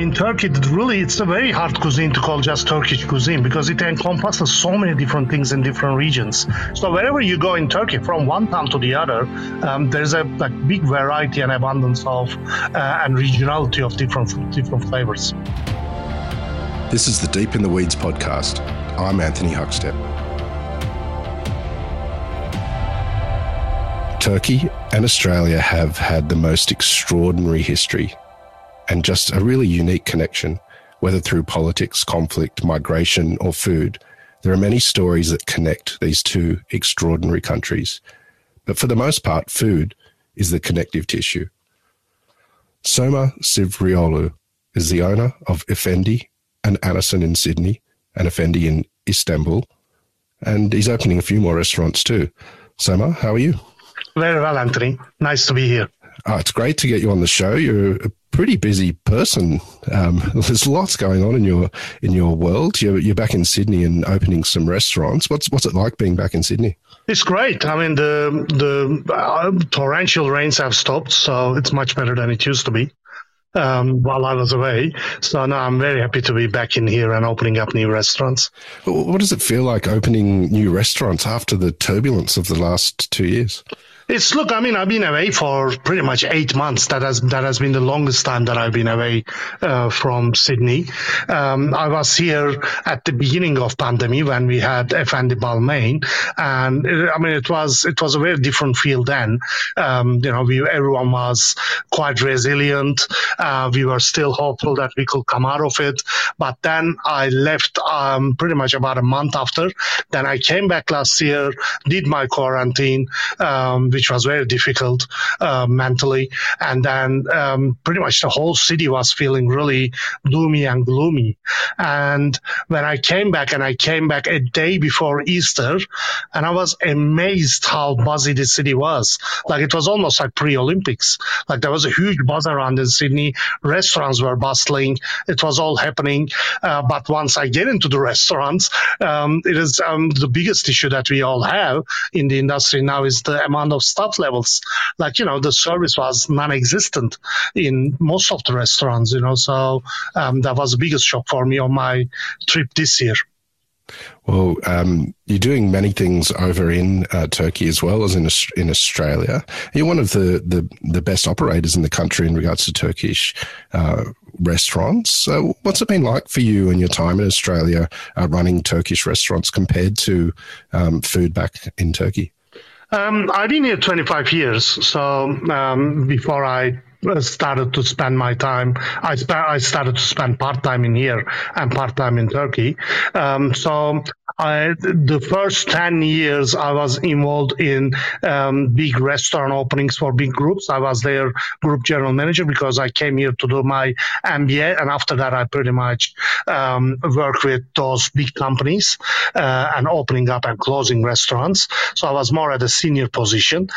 In Turkey, really, it's a very hard cuisine to call just Turkish cuisine because it encompasses so many different things in different regions. So wherever you go in Turkey, from one town to the other, um, there's a like, big variety and abundance of uh, and regionality of different different flavors. This is the Deep in the Weeds podcast. I'm Anthony Huckstep. Turkey and Australia have had the most extraordinary history and just a really unique connection, whether through politics, conflict, migration, or food. There are many stories that connect these two extraordinary countries. But for the most part, food is the connective tissue. Somer Sivrioğlu is the owner of Efendy and Anason in Sydney and Efendy in Istanbul. And he's opening a few more restaurants too. Somer, how are you? Very well, Anthony. Nice to be here. Oh, it's great to get you on the show. You're a pretty busy person. Um, there's lots going on in your in your world. You're, you're back in Sydney and opening some restaurants. What's what's it like being back in Sydney? It's great. I mean, the the uh, torrential rains have stopped, so it's much better than it used to be um, while I was away. So now I'm very happy to be back in here and opening up new restaurants. What does it feel like opening new restaurants after the turbulence of the last two years? It's look. I mean, I've been away for pretty much eight months. That has that has been the longest time that I've been away uh, from Sydney. Um, I was here at the beginning of pandemic when we had Efendy Balmain, and it, I mean, it was it was a very different feel then. Um, you know, we everyone was quite resilient. Uh, we were still hopeful that we could come out of it. But then I left um, pretty much about a month after. Then I came back last year, did my quarantine. Um, which was very difficult uh, mentally. And then um, pretty much the whole city was feeling really gloomy and gloomy. And when I came back, and I came back a day before Easter, and I was amazed how buzzy the city was. Like it was almost like pre-Olympics. Like there was a huge buzz around in Sydney. Restaurants were bustling. It was all happening. Uh, but once I get into the restaurants, um, it is um, the biggest issue that we all have in the industry now is the amount of staff levels. Like, you know, the service was non existent in most of the restaurants, you know, so um, that was the biggest shock for me on my trip this year. Well, um, you're doing many things over in uh, Turkey as well as in in Australia. You're one of the, the, the best operators in the country in regards to Turkish uh, restaurants. What's it been like for you and your time in Australia uh, running Turkish restaurants compared to um, food back in Turkey? Um, I've been here 25 years. So um, before I started to spend my time. I, I started to spend part time in here and part time in Turkey. Um, so I, the first 10 years I was involved in um, big restaurant openings for big groups. I was their group general manager because I came here to do my MBA. And after that, I pretty much um, worked with those big companies uh, and opening up and closing restaurants. So I was more at a senior position.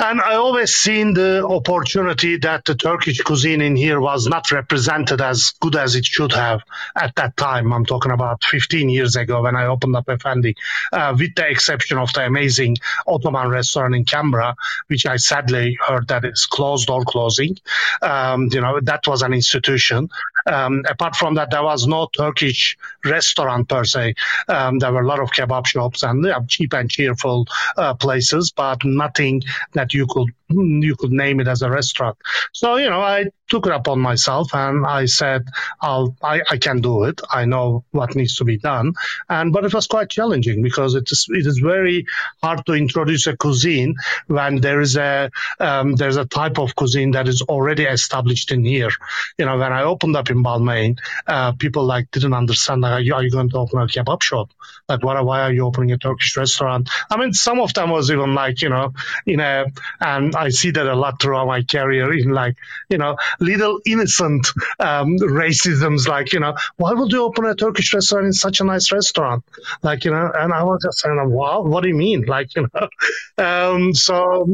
And I always seen the opportunity that the Turkish cuisine in here was not represented as good as it should have at that time. I'm talking about 15 years ago when I opened up Efendy, uh, with the exception of the amazing Ottoman restaurant in Canberra, which I sadly heard that is closed or closing. Um, you know, that was an institution. Um, apart from that, there was no Turkish restaurant per se. Um, there were a lot of kebab shops and yeah, cheap and cheerful uh, places, but nothing that you could you could name it as a restaurant. So you know, I took it upon myself and I said, I'll, I, I can do it. I know what needs to be done. And, but it was quite challenging because it is, it is very hard to introduce a cuisine when there is a, um, there's a type of cuisine that is already established in here. You know, when I opened up in Balmain, uh, people like didn't understand, like, are you, are you going to open a kebab shop? Like, what, why are you opening a Turkish restaurant? I mean, some of them was even like, you know, in a, and I see that a lot throughout my career in like, you know, little innocent um, racisms, like, you know, why would you open a Turkish restaurant in such a nice restaurant? Like, you know, and I was just saying, wow, what do you mean? Like, you know, um, so,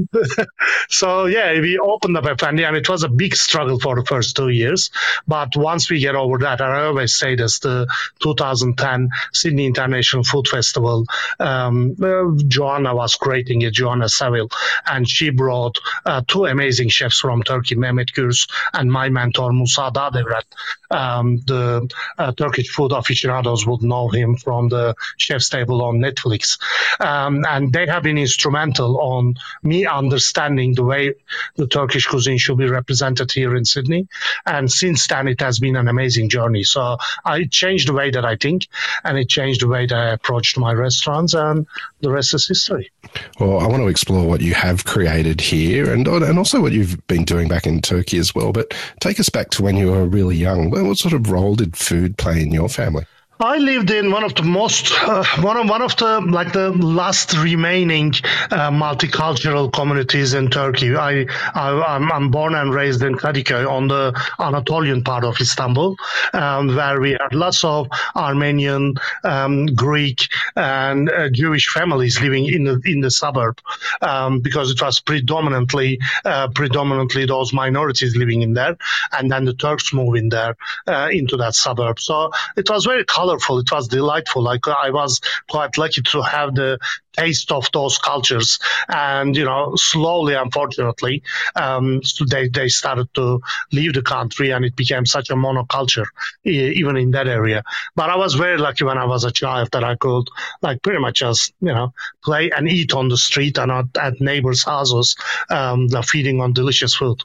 so yeah, we opened up a Efendy and it was a big struggle for the first two years. But once once we get over that, and I always say this: the 2010 Sydney International Food Festival. Um, uh, Joanna was creating it, Joanna Savill, and she brought uh, two amazing chefs from Turkey, Mehmet Gürs and my mentor Musa Dağdeviren. Um, the uh, Turkish food aficionados would know him from the Chef's Table on Netflix, um, and they have been instrumental on me understanding the way the Turkish cuisine should be represented here in Sydney. And since then, it has been an amazing journey. So I changed the way that I think, and it changed the way that I approached my restaurants, and the rest is history. Well, I want to explore what you have created here, and and also what you've been doing back in Turkey as well. But take us back to when you were really young. What sort of role did food play in your family? I lived in one of the most uh, one of one of the like the last remaining uh, multicultural communities in Turkey. I, I am I'm born and raised in Kadıköy on the Anatolian part of Istanbul, um, where we had lots of Armenian, um, Greek, and uh, Jewish families living in the in the suburb, um, because it was predominantly uh, predominantly those minorities living in there, and then the Turks moving there uh, into that suburb. So it was very colorful. It was delightful. Like I was quite lucky to have the taste of those cultures. And, you know, slowly, unfortunately, um, they, they started to leave the country and it became such a monoculture, even in that area. But I was very lucky when I was a child that I could, like, pretty much just, you know, play and eat on the street and at, at neighbors' houses, um, feeding on delicious food.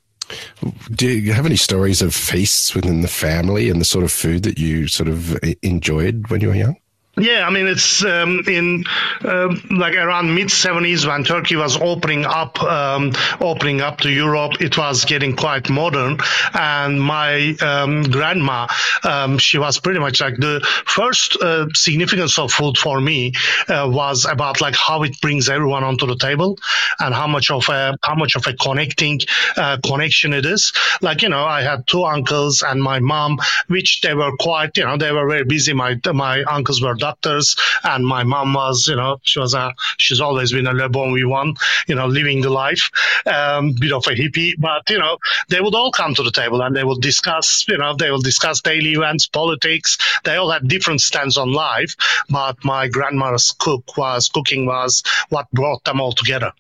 Do you have any stories of feasts within the family and the sort of food that you sort of enjoyed when you were young? Yeah, I mean it's um, in uh, like around mid '70s when Turkey was opening up, um, opening up to Europe. It was getting quite modern, and my um, grandma, um, she was pretty much like the first uh, significance of food for me uh, was about like how it brings everyone onto the table, and how much of a how much of a connecting uh, connection it is. Like you know, I had two uncles and my mom, which they were quite, you know, they were very busy. My my uncles were doctors, and my mom was, you know, she was a, she's always been a Le Bon Vivant, you know, living the life, um, bit of a hippie, but you know, they would all come to the table and they would discuss, you know, they will discuss daily events, politics. They all had different stands on life, but my grandmother's cook was cooking was what brought them all together.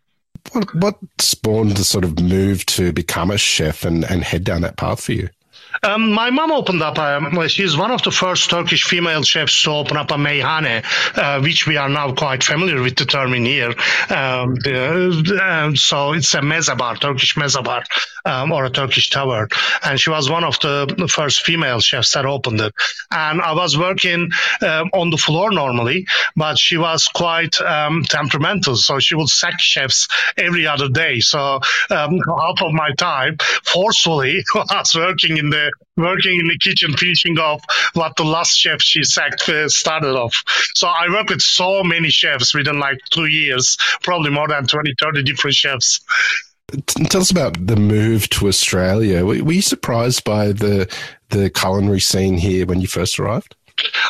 What what spawned the sort of move to become a chef and, and head down that path for you? Um, my mom opened up. A, she's one of the first Turkish female chefs to open up a meyhane, uh, which we are now quite familiar with the term in here. Um, uh, so it's a mezabar, Turkish mezabar, um, or a Turkish tower. And she was one of the first female chefs that opened it. And I was working um, on the floor normally, but she was quite um, temperamental. So she would sack chefs every other day. So um, half of my time, forcefully, was working in the working in the kitchen, finishing off what the last chef she sacked uh, started off. So I worked with so many chefs within like two years, probably more than 20, 30 different chefs. Tell us about the move to Australia. Were you surprised by the the culinary scene here when you first arrived?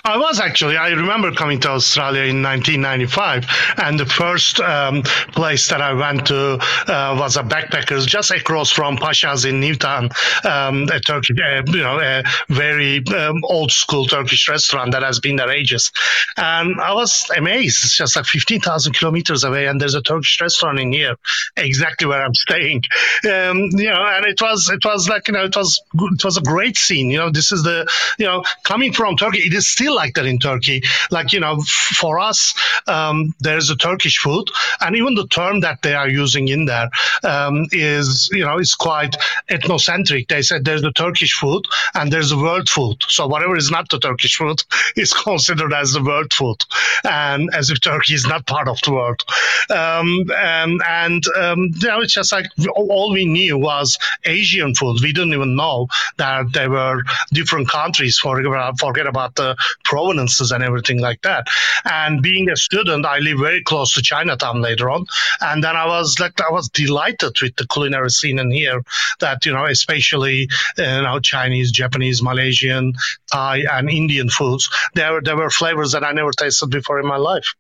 I was actually. I remember coming to Australia in 1995, and the first um, place that I went to uh, was a backpackers just across from Pasha's in Newtown, um, a Turkish, uh, you know, a very um, old school Turkish restaurant that has been there ages. And I was amazed. It's just like 15,000 kilometers away, and there's a Turkish restaurant in here, exactly where I'm staying. Um, you know, and it was it was like you know it was it was a great scene. You know, this is the you know coming from Turkey. Is still like that in Turkey. Like, you know, for us, um, there's a Turkish food, and even the term that they are using in there um, is, you know, it's quite ethnocentric. They said there's the Turkish food and there's the world food. So whatever is not the Turkish food is considered as the world food, and as if Turkey is not part of the world. Um, and and um, you know, it's just like all we knew was Asian food. We didn't even know that there were different countries. For forget about the provenances and everything like that. And being a student, I live very close to Chinatown later on, and then I was like, I was delighted with the culinary scene in here. That you know, especially uh, you know, Chinese, Japanese, Malaysian, Thai, and Indian foods. There were there were flavors that I never tasted before in my life.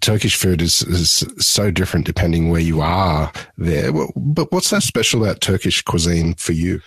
Turkish food is, is so different depending where you are there. But what's that special about Turkish cuisine for you?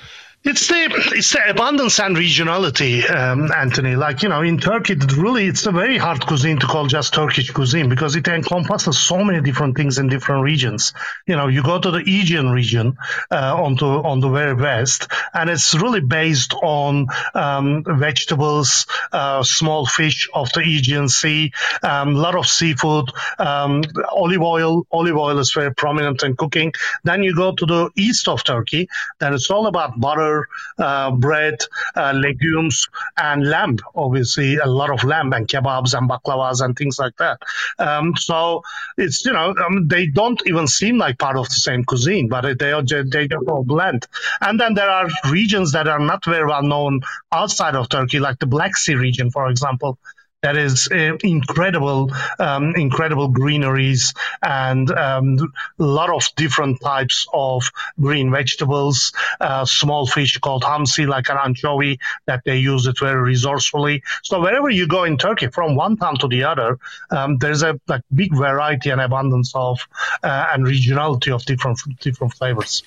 It's the it's the abundance and regionality, um, Anthony. Like you know, in Turkey, really, it's a very hard cuisine to call just Turkish cuisine because it encompasses so many different things in different regions. You know, you go to the Aegean region uh, onto on the very west, and it's really based on um, vegetables, uh, small fish of the Aegean Sea, a um, lot of seafood, um, olive oil. Olive oil is very prominent in cooking. Then you go to the east of Turkey, then it's all about butter uh, bread, uh, legumes, and lamb. Obviously, a lot of lamb and kebabs and baklavas and things like that. Um, so it's you know um, they don't even seem like part of the same cuisine, but they are they just all blend. And then there are regions that are not very well known outside of Turkey, like the Black Sea region, for example, that is uh, incredible, um, incredible greeneries and um, a lot of different types of green vegetables, uh, small fish called hamsi, like an anchovy, that they use it very resourcefully. So wherever you go in Turkey, from one town to the other, um, there's a like, big variety and abundance of uh, and regionality of different different flavors.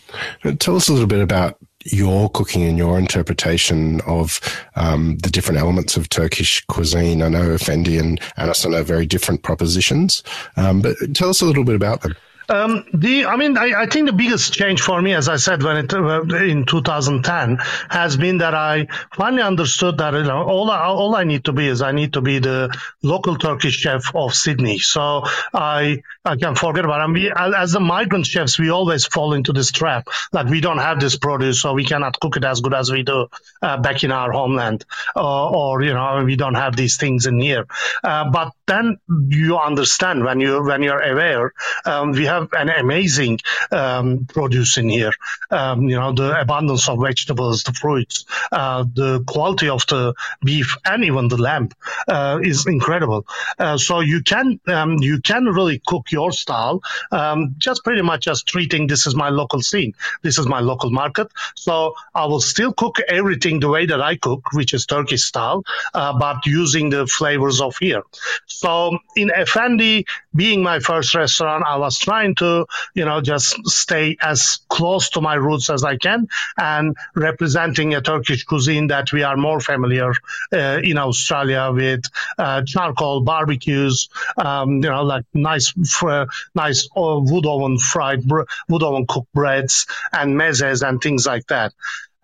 Tell us a little bit about your cooking and your interpretation of um, the different elements of Turkish cuisine. I know Efendy and Anason are very different propositions, um, but tell us a little bit about them. Um, the, I mean, I, I, think the biggest change for me, as I said, when it uh, in 2010, has been that I finally understood that you know all I, all I need to be is I need to be the local Turkish chef of Sydney. So I I can forget about. We, as the migrant chefs, we always fall into this trap. Like we don't have this produce, so we cannot cook it as good as we do uh, back in our homeland, uh, or you know we don't have these things in here. Uh, but then you understand when you when you're aware, um, we have have an amazing um, produce in here. Um, you know, the abundance of vegetables, the fruits, uh, the quality of the beef, and even the lamb uh, is incredible. Uh, so you can um, you can really cook your style, um, just pretty much just treating this is my local scene, this is my local market. So I will still cook everything the way that I cook, which is Turkish style, uh, but using the flavors of here. So in Efendy, being my first restaurant, I was trying trying to, you know, just stay as close to my roots as I can and representing a Turkish cuisine that we are more familiar uh, in Australia with uh, charcoal barbecues, um, you know, like nice, fr- nice uh, wood oven fried, br- wood oven cooked breads and mezes and things like that.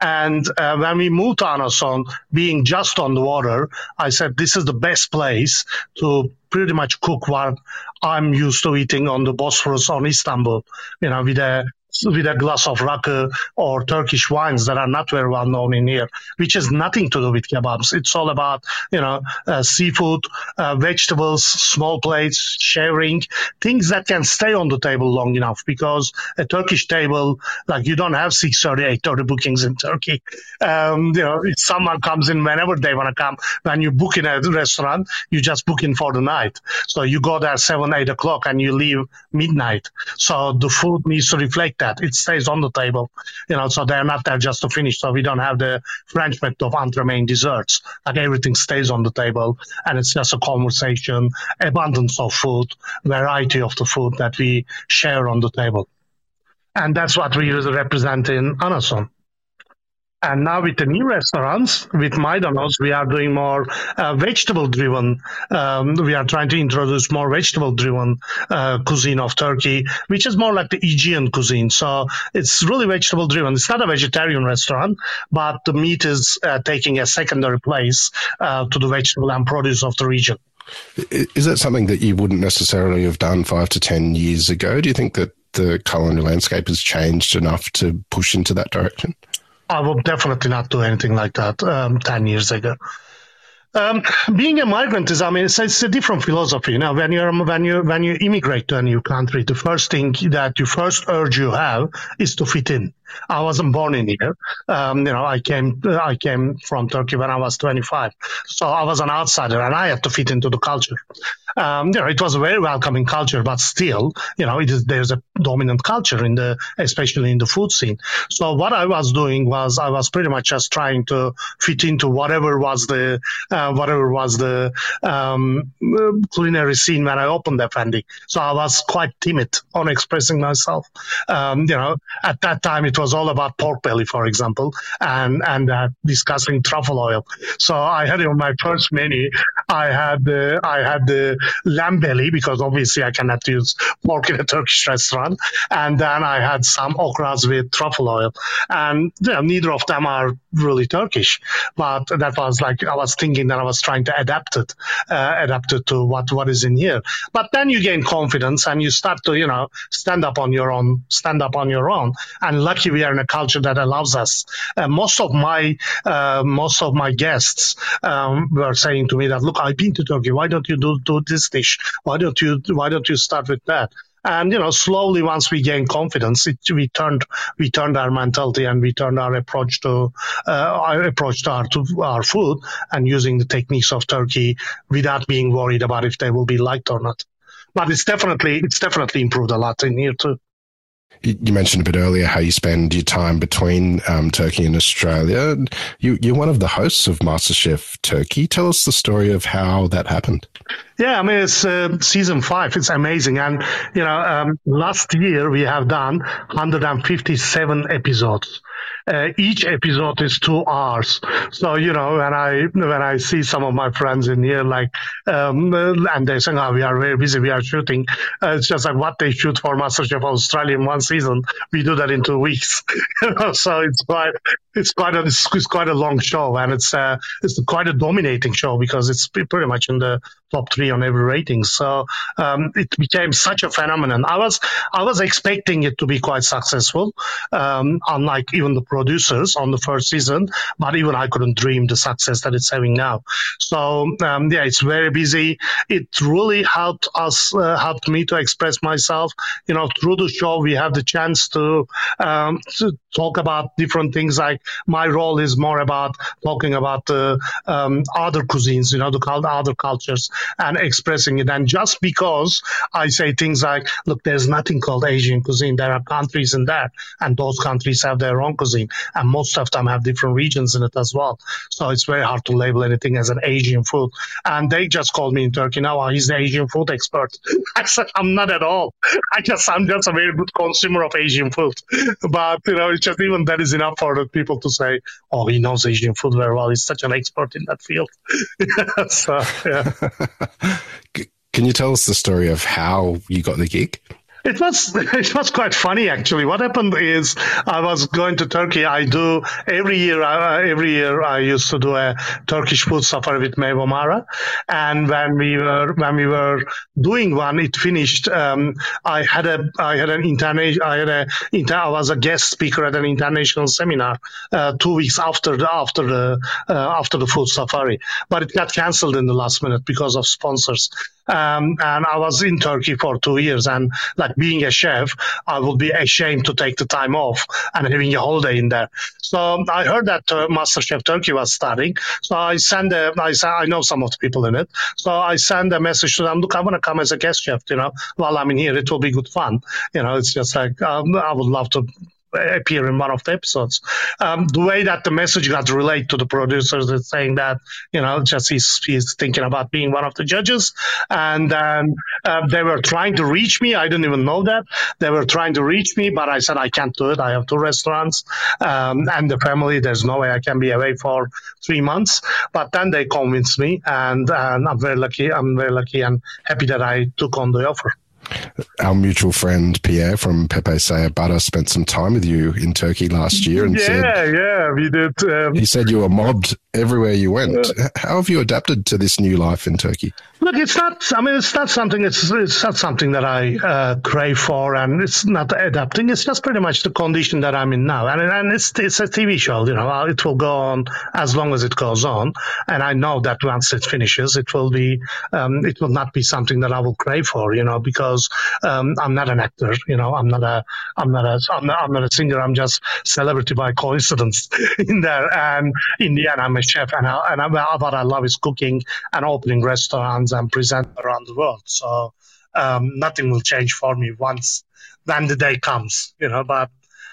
And uh, when we moved to Anason, being just on the water, I said, this is the best place to pretty much cook what I'm used to eating on the Bosphorus on Istanbul, you know, with a with a glass of rakı or Turkish wines that are not very well known in here, which has nothing to do with kebabs. It's all about, you know, uh, seafood, uh, vegetables, small plates, sharing, things that can stay on the table long enough because a Turkish table, like you don't have 630, 830 bookings in Turkey. Um, you know, if someone comes in whenever they want to come, when you book in a restaurant, you just book in for the night. So you go there seven, eight o'clock and you leave midnight. So the food needs to reflect that. It stays on the table, you know, so they're not there just to finish. So we don't have the French method of entree desserts. Like everything stays on the table and it's just a conversation, abundance of food, variety of the food that we share on the table. And that's what we represent in Anason. And now with the new restaurants, with Maydanoz, we are doing more uh, vegetable driven. Um, we are trying to introduce more vegetable driven uh, cuisine of Turkey, which is more like the Aegean cuisine. So it's really vegetable driven. It's not a vegetarian restaurant, but the meat is uh, taking a secondary place uh, to the vegetable and produce of the region. Is that something that you wouldn't necessarily have done five to 10 years ago? Do you think that the culinary landscape has changed enough to push into that direction? I would definitely not do anything like that um, 10 years ago. Um, being a migrant is, I mean, it's, it's, a different philosophy. You know, when you're when you when you immigrate to a new country, the first thing that you first urge you have is to fit in. I wasn't born in here. Um, you know, I came I came from Turkey when I was 25, so I was an outsider, and I had to fit into the culture um, you know, it was a very welcoming culture, but still, you know, it is, there's a dominant culture in the, especially in the food scene. So what I was doing was I was pretty much just trying to fit into whatever was the, uh, whatever was the, um, culinary scene when I opened Efendy. So I was quite timid on expressing myself. Um, you know, at that time it was was all about pork belly, for example, and and uh, discussing truffle oil. So I had on my first menu. I had the I had the lamb belly because obviously I cannot use pork in a Turkish restaurant, and then I had some okras with truffle oil, and you know, neither of them are really Turkish, but that was like I was thinking that I was trying to adapt it, uh, adapt it to what what is in here. But then you gain confidence and you start to you know stand up on your own, stand up on your own. And lucky we are in a culture that allows us. Uh, most of my uh, most of my guests um, were saying to me that look, I've been to Turkey. Why don't you do do this dish? Why don't you why don't you start with that? And you know, slowly once we gain confidence, it, we turned we turned our mentality and we turned our approach to uh, our approach to our to our food and using the techniques of Turkey without being worried about if they will be liked or not. But it's definitely it's definitely improved a lot in here too. You mentioned a bit earlier how you spend your time between um, Turkey and Australia. You, are one of the hosts of MasterChef Turkey. Tell us the story of how that happened. Yeah, I mean, it's uh, season five. It's amazing. And, you know, um, last year we have done 157 episodes. Uh, each episode is two hours. So you know, when I when I see some of my friends in here, like, um, and they say, "Oh, we are very busy. We are shooting." Uh, it's just like what they shoot for MasterChef Australia in one season. We do that in two weeks. so it's quite it's quite a it's quite a long show, and it's uh, it's quite a dominating show because it's pretty much in the top three on every rating. So um, it became such a phenomenon. I was I was expecting it to be quite successful, um, unlike even the producers on the first season. But even I couldn't dream the success that it's having now. So um, yeah, it's very busy. It really helped us, uh, helped me to express myself. You know, through the show we have the chance to, um, to talk about different things. Like my role is more about talking about uh, other cuisines, you know, the other cultures and expressing it. And just because I say things like, look, there's nothing called Asian cuisine. There are countries in there, and those countries have their own cuisine, and most of them have different regions in it as well. So it's very hard to label anything as an Asian food. And they just called me in Turkey now, oh, he's the Asian food expert. I said, I'm not at all. I just, I'm just a very good consumer of Asian food. But, you know, it's just even that is enough for the people to say, oh, he knows Asian food very well. He's such an expert in that field. so. Can you tell us the story of how you got the gig? It was it was quite funny actually. What happened is I was going to Turkey. I do every year. Every year I used to do a Turkish food safari with Maeve O'Meara, and when we were when we were doing one, it finished. Um, I had a I had an international I had a I was a guest speaker at an international seminar uh, two weeks after the after the uh, after the food safari, but it got cancelled in the last minute because of sponsors. Um, and I was in Turkey for two years, and like being a chef, I would be ashamed to take the time off and having a holiday in there. So I heard that uh, MasterChef Turkey was starting. So I sent a, I, I know some of the people in it. So I sent a message to them, look, I want to come as a guest chef, you know, while I'm in here, it will be good fun. You know, it's just like, um, I would love to appear in one of the episodes. Um, the way that the message got relayed to the producers is saying that, you know, just he's, he's thinking about being one of the judges. And um, uh, they were trying to reach me. I didn't even know that. They were trying to reach me, but I said, I can't do it. I have two restaurants um, and the family. There's no way I can be away for three months. But then they convinced me, and, and I'm very lucky. I'm very lucky and happy that I took on the offer. Our mutual friend Pierre from Pepe Saya Butter spent some time with you in Turkey last year, and yeah, said, yeah, we did. Um, he said you were mobbed everywhere you went. Uh, How have you adapted to this new life in Turkey? Look, it's not. I mean, it's not something. It's it's not something that I uh, crave for, and it's not adapting. It's just pretty much the condition that I'm in now, and and it's it's a TV show. You know, it will go on as long as it goes on, and I know that once it finishes, it will be um, it will not be something that I will crave for. You know, because um, I'm not an actor. You know, I'm not a I'm not a I'm not, I'm not a singer. I'm just celebrity by coincidence in there, and in the end, I'm a chef, and I, and I, what I love is cooking and opening restaurants and present around the world. So um, nothing will change for me once when the day comes, you know. But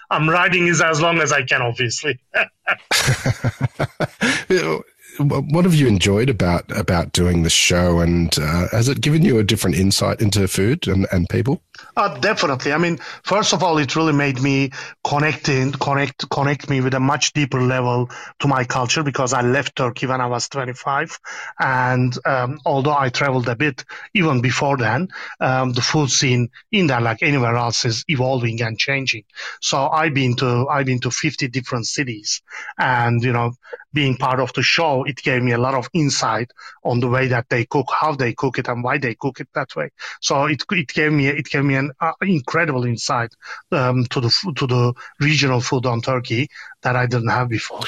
I'm riding is as long as I can, obviously. what have you enjoyed about about doing the show, and uh, has it given you a different insight into food and, and people? Uh, definitely. I mean, first of all, it really made me connect in, connect, connect me with a much deeper level to my culture because I left Turkey when I was 25. And um, although I traveled a bit even before then, um, the food scene in there, like anywhere else, is evolving and changing. So I've been to I've been to 50 different cities, and you know, being part of the show, it gave me a lot of insight on the way that they cook, how they cook it, and why they cook it that way. So it it gave me it gave me an uh, incredible insight um, to the to the regional food on Turkey that I didn't have before.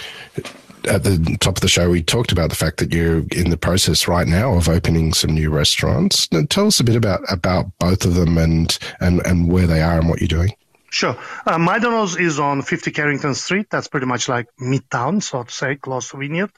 At the top of the show, we talked about the fact that you're in the process right now of opening some new restaurants. Now, tell us a bit about about both of them and and and where they are and what you're doing. Sure. Uh, Maydanoz is on 50 Carrington Street. That's pretty much like midtown, so to say, close to Wynyard.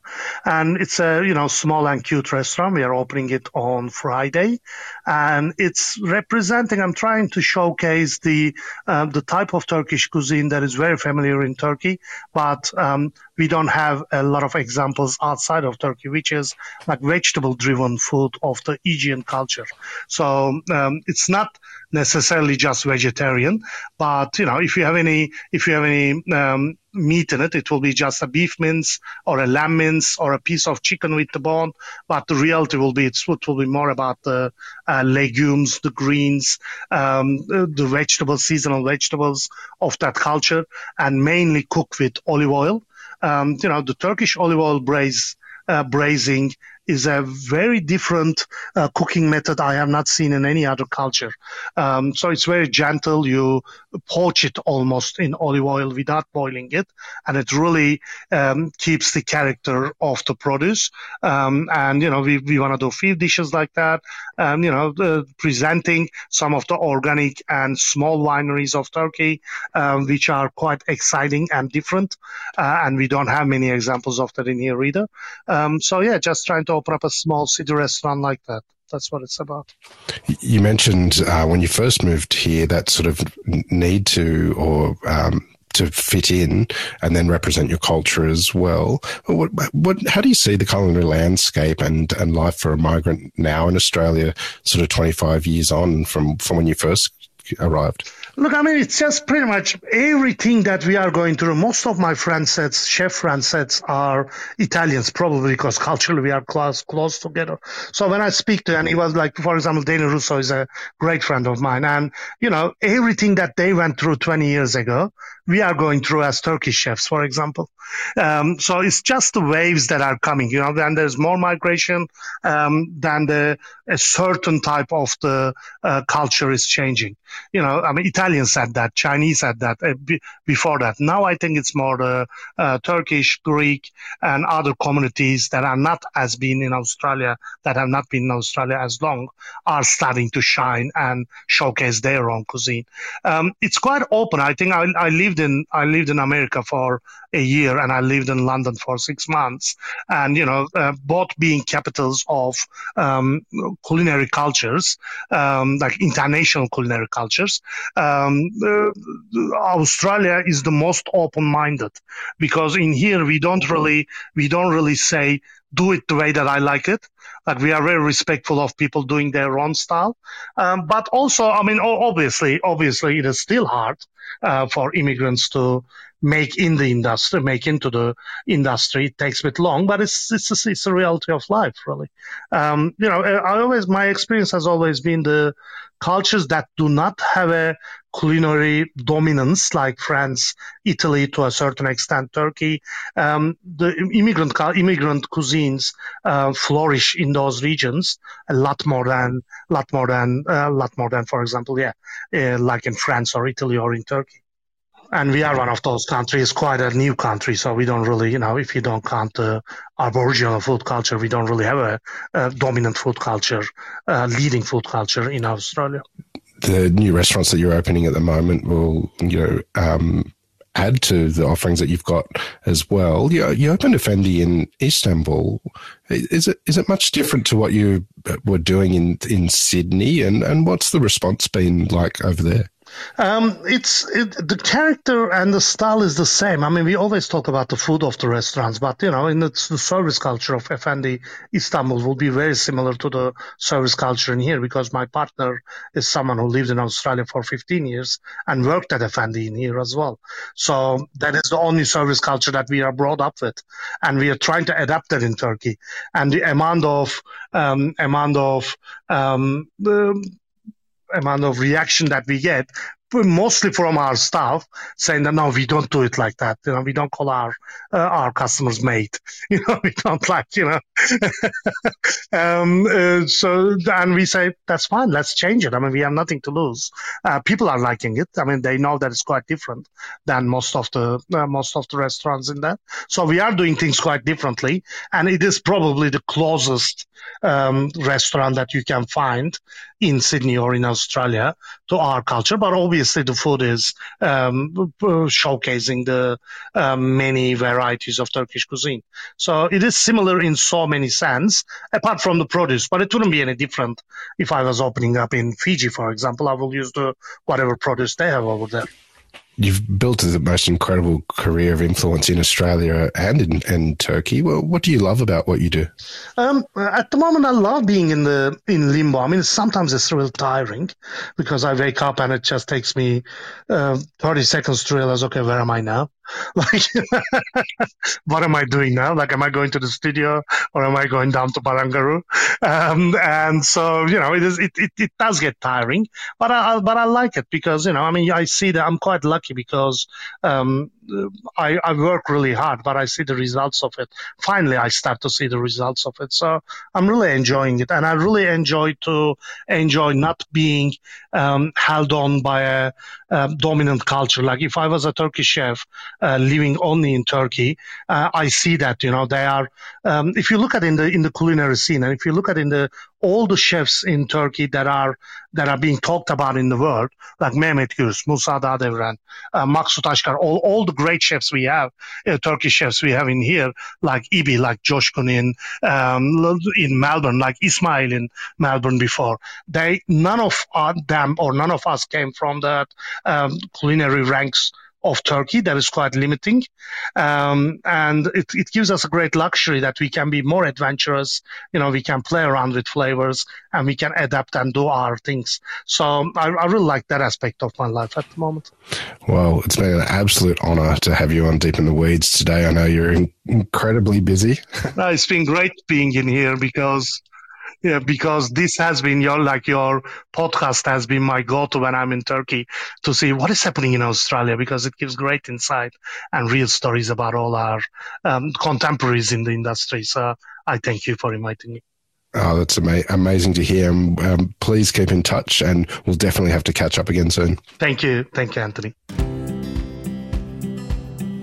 And it's a, you know, small and cute restaurant. We are opening it on Friday. And it's representing, I'm trying to showcase the, uh, the type of Turkish cuisine that is very familiar in Turkey, but, um, we don't have a lot of examples outside of Turkey, which is like vegetable driven food of the Aegean culture. So, um, it's not, necessarily just vegetarian. But you know, if you have any if you have any um, meat in it, it will be just a beef mince or a lamb mince or a piece of chicken with the bone. But the reality will be it's, it will be more about the uh, legumes, the greens, um, the vegetables, seasonal vegetables of that culture, and mainly cooked with olive oil. Um, you know, the Turkish olive oil braise, uh, braising is a very different uh, cooking method I have not seen in any other culture. Um, so it's very gentle. You poach it almost in olive oil without boiling it, and it really um, keeps the character of the produce. Um, and you know, we, we want to do few dishes like that. Um, you know, uh, presenting some of the organic and small wineries of Turkey, um, which are quite exciting and different. Uh, and we don't have many examples of that in here either. Um, so yeah, just trying to open up a small city restaurant like that. That's what it's about. You mentioned uh, when you first moved here that sort of need to or um, to fit in and then represent your culture as well. What, what, how do you see the culinary landscape and, and life for a migrant now in Australia, sort of 25 years on from, from when you first arrived? Look, I mean, it's just pretty much everything that we are going through. Most of my friend sets, chef friend sets are Italians, probably because culturally we are close, close together. So when I speak to them, it was like, for example, Danny Russo is a great friend of mine. And, you know, everything that they went through 20 years ago, we are going through as Turkish chefs, for example. Um, so it's just the waves that are coming, you know, then there's more migration, um, the, a certain type of the uh, culture is changing. You know, I mean, Italians said that, Chinese said that uh, b- before that. Now I think it's more the uh, Turkish, Greek, and other communities that are not as been in Australia, that have not been in Australia as long, are starting to shine and showcase their own cuisine. Um, it's quite open. I think I, I lived in I lived in America for a year and I lived in London for six months. And, you know, uh, both being capitals of um, culinary cultures, um, like international culinary cultures, um, uh, Australia is the most open-minded because in here we don't really, we don't really say, do it the way that I like it. Like we are very respectful of people doing their own style. Um, but also, I mean, obviously, obviously it is still hard uh, for immigrants to make in the industry, make into the industry. It takes a bit long, but it's it's a, it's a reality of life, really. Um, you know, I always my experience has always been the cultures that do not have a culinary dominance like France, Italy, to a certain extent, Turkey. Um, the immigrant immigrant cuisines uh, flourish in those regions a lot more than lot more than a uh, lot more than, for example, yeah, uh, like in France or Italy or in Turkey and we are one of those countries, quite a new country. So we don't really, you know, if you don't count the Aboriginal food culture, we don't really have a, a dominant food culture, uh, leading food culture in Australia. The new restaurants that you're opening at the moment will, you know, um, add to the offerings that you've got as well. You, you opened Efendy in Istanbul. Is it is it much different to what you were doing in in Sydney? And and what's the response been like over there? Um, it's it, the character and the style is the same. I mean, we always talk about the food of the restaurants, but you know, in the, the service culture of Efendy Istanbul will be very similar to the service culture in here because my partner is someone who lived in Australia for 15 years and worked at Efendy in here as well. So that is the only service culture that we are brought up with, and we are trying to adapt that in Turkey. And the amount of um, amount of um, the amount of reaction that we get mostly from our staff saying that no, we don't do it like that. You know, we don't call our uh, our customers mate. You know, we don't like you know. um, uh, so and we say that's fine. Let's change it. I mean, we have nothing to lose. Uh, people are liking it. I mean, they know that it's quite different than most of the uh, most of the restaurants in there. So we are doing things quite differently, and it is probably the closest um, restaurant that you can find in Sydney or in Australia to our culture. But obviously, the food is um, showcasing the um, many varieties of Turkish cuisine. So it is similar in so many sense, apart from the produce. But it wouldn't be any different if I was opening up in Fiji, for example. I will use the whatever produce they have over there you've built the most incredible career of influence in Australia and in, in Turkey. Well, what do you love about what you do? Um, at the moment, I love being in the in limbo. I mean, sometimes it's real tiring because I wake up and it just takes me uh, 30 seconds to realize, okay, where am I now? like what am i doing now? Like am i going to the studio or am i going down to barangaroo? Um, and so you know it is it, it, it does get tiring but I, but i like it because you know i mean i see that i'm quite lucky because um, I, I work really hard, but I see the results of it. Finally, I start to see the results of it. So I'm really enjoying it, and I really enjoy to enjoy not being um, held on by a, a, dominant culture. Like if I was a Turkish chef uh, living only in Turkey, uh, I see that you know they are. Um, if you look at in the in the culinary scene, and if you look at in the all the chefs in Turkey that are that are being talked about in the world, like Mehmet Gürs, Musa Dağdeviren, uh, Maksut Aşkar, all, all the great chefs we have, uh, Turkish chefs we have in here, like Ibi, like Coşkun in um, in Melbourne, like Ismail in Melbourne before. They none of them or none of us came from that um, culinary ranks of Turkey that is quite limiting. Um, and it, it gives us a great luxury that we can be more adventurous. You know, we can play around with flavors and we can adapt and do our things. So I, I really like that aspect of my life at the moment. Well, it's been an absolute honor to have you on Deep in the Weeds today. I know you're incredibly busy. it's been great being in here because yeah, because this has been your like your podcast has been my go-to when I'm in Turkey to see what is happening in Australia because it gives great insight and real stories about all our um, contemporaries in the industry. So I thank you for inviting me. Oh, that's ama- amazing to hear. Um, please keep in touch, and we'll definitely have to catch up again soon. Thank you, thank you, Anthony.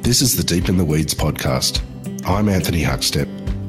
This is the Deep in the Weeds podcast. I'm Anthony Huckstep